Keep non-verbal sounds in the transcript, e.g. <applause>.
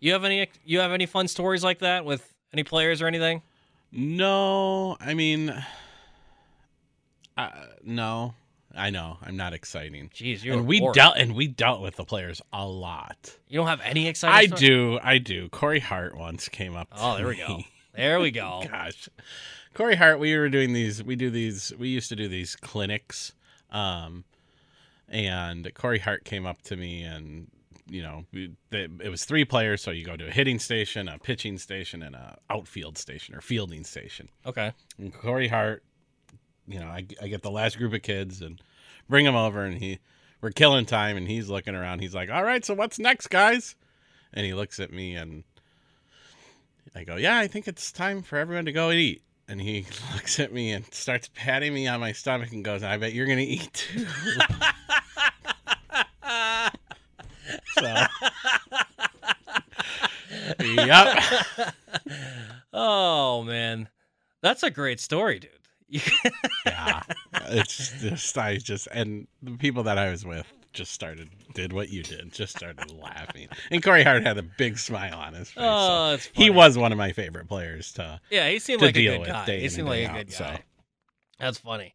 You have any you have any fun stories like that with any players or anything? No, I mean, uh, no. I know I'm not exciting. Jeez, you're and we bored. dealt and we dealt with the players a lot. You don't have any exciting. I do, I do. Corey Hart once came up. Oh, there we go. There we <laughs> go. Gosh, Corey Hart. We were doing these. We do these. We used to do these clinics. Um, and Corey Hart came up to me and you know it was three players so you go to a hitting station a pitching station and a outfield station or fielding station Okay. and Corey Hart, you know, I, I get the last group of kids and bring him over, and he we're killing time, and he's looking around. He's like, "All right, so what's next, guys?" And he looks at me, and I go, "Yeah, I think it's time for everyone to go and eat." And he <laughs> looks at me and starts patting me on my stomach and goes, "I bet you're gonna eat too." <laughs> yep. <laughs> Oh man, that's a great story, dude. <laughs> yeah it's just i just and the people that i was with just started did what you did just started laughing and corey hart had a big smile on his face so oh, it's he was one of my favorite players to Yeah, he seemed to like a good guy. He seemed like a out, good so. guy. That's funny.